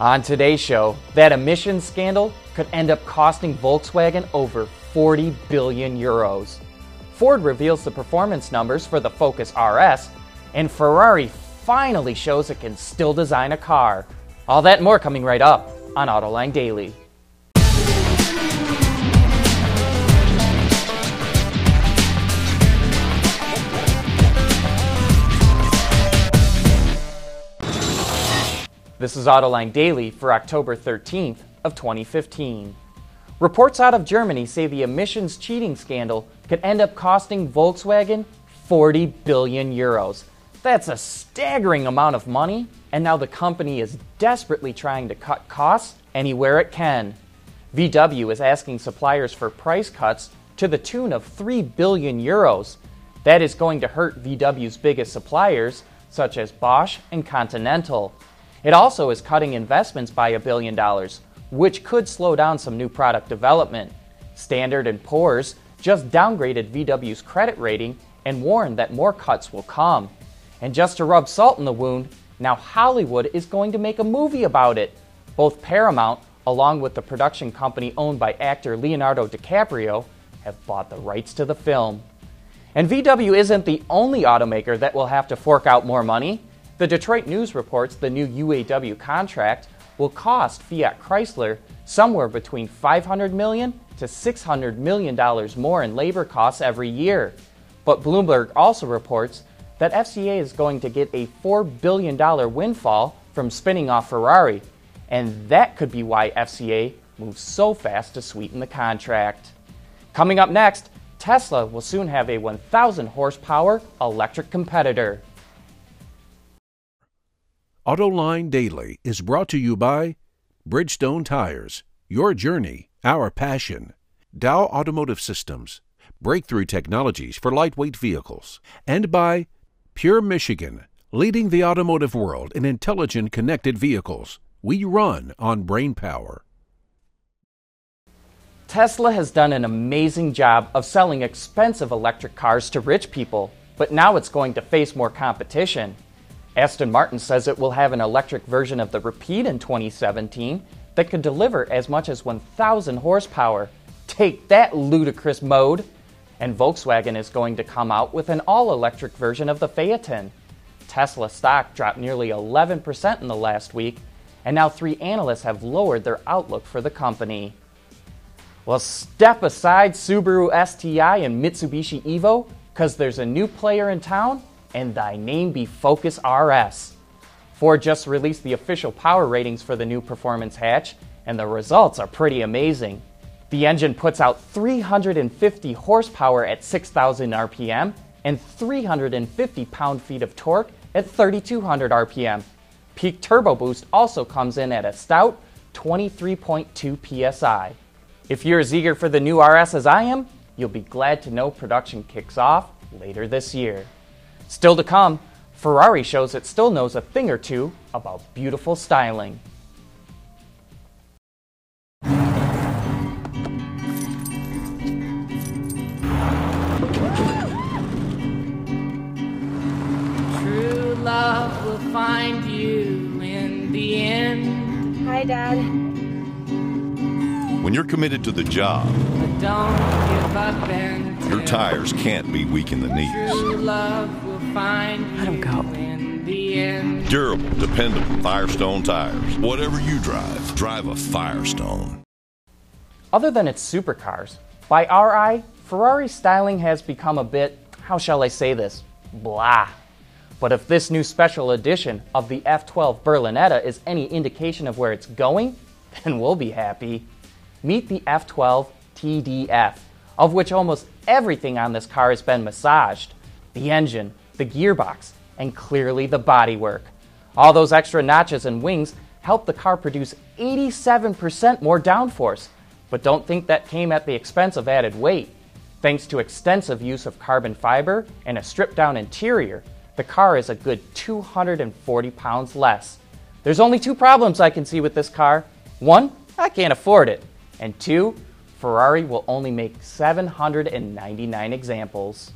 On today's show, that emissions scandal could end up costing Volkswagen over 40 billion euros. Ford reveals the performance numbers for the Focus RS, and Ferrari finally shows it can still design a car. All that more coming right up on Autoline Daily. This is Autoline Daily for October 13th of 2015. Reports out of Germany say the emissions cheating scandal could end up costing Volkswagen 40 billion euros. That's a staggering amount of money, and now the company is desperately trying to cut costs anywhere it can. VW is asking suppliers for price cuts to the tune of 3 billion euros. That is going to hurt VW's biggest suppliers, such as Bosch and Continental. It also is cutting investments by a billion dollars, which could slow down some new product development. Standard & Poor's just downgraded VW's credit rating and warned that more cuts will come. And just to rub salt in the wound, now Hollywood is going to make a movie about it. Both Paramount, along with the production company owned by actor Leonardo DiCaprio, have bought the rights to the film. And VW isn't the only automaker that will have to fork out more money. The Detroit News reports the new UAW contract will cost Fiat Chrysler somewhere between 500 million to 600 million dollars more in labor costs every year. But Bloomberg also reports that FCA is going to get a $4 billion windfall from spinning off Ferrari, and that could be why FCA moves so fast to sweeten the contract. Coming up next, Tesla will soon have a 1,000 horsepower electric competitor. AutoLine Daily is brought to you by Bridgestone Tires, your journey, our passion, Dow Automotive Systems, breakthrough technologies for lightweight vehicles, and by Pure Michigan, leading the automotive world in intelligent connected vehicles. We run on brain power. Tesla has done an amazing job of selling expensive electric cars to rich people, but now it's going to face more competition. Aston Martin says it will have an electric version of the Rapide in 2017 that could deliver as much as 1,000 horsepower. Take that ludicrous mode! And Volkswagen is going to come out with an all electric version of the Phaeton. Tesla stock dropped nearly 11% in the last week, and now three analysts have lowered their outlook for the company. Well, step aside Subaru STI and Mitsubishi Evo, because there's a new player in town and thy name be Focus RS. Ford just released the official power ratings for the new performance hatch, and the results are pretty amazing. The engine puts out 350 horsepower at 6,000 RPM and 350 pound feet of torque at 3,200 RPM. Peak turbo boost also comes in at a stout 23.2 psi. If you're as eager for the new RS as I am, you'll be glad to know production kicks off later this year. Still to come, Ferrari shows it still knows a thing or two about beautiful styling. True love will find you in the end. Hi, Dad. When you're committed to the job, don't give up and your tires can't be weak in the knees. True love find Let 'em you go. in the end. Durable, dependable Firestone tires. Whatever you drive, drive a Firestone. Other than its supercars, by our eye, Ferrari's styling has become a bit, how shall I say this, blah. But if this new special edition of the F12 Berlinetta is any indication of where it's going, then we'll be happy. Meet the F12 TDF, of which almost everything on this car has been massaged the engine, the gearbox, and clearly the bodywork. All those extra notches and wings help the car produce 87% more downforce. But don't think that came at the expense of added weight. Thanks to extensive use of carbon fiber and a stripped down interior, the car is a good 240 pounds less. There's only two problems I can see with this car. One, I can't afford it. And two, Ferrari will only make 799 examples.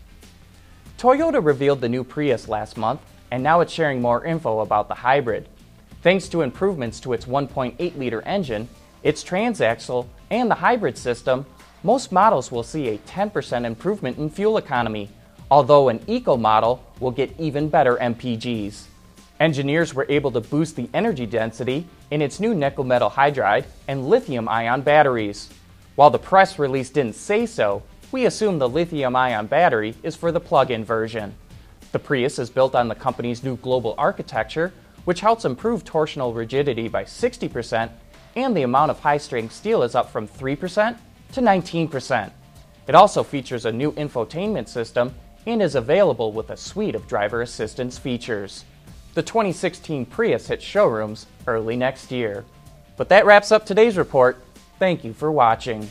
Toyota revealed the new Prius last month, and now it's sharing more info about the hybrid. Thanks to improvements to its 1.8 liter engine, its transaxle, and the hybrid system, most models will see a 10% improvement in fuel economy, although an eco model will get even better MPGs. Engineers were able to boost the energy density in its new nickel metal hydride and lithium ion batteries. While the press release didn't say so, we assume the lithium ion battery is for the plug in version. The Prius is built on the company's new global architecture, which helps improve torsional rigidity by 60%, and the amount of high strength steel is up from 3% to 19%. It also features a new infotainment system and is available with a suite of driver assistance features. The 2016 Prius hits showrooms early next year. But that wraps up today's report. Thank you for watching.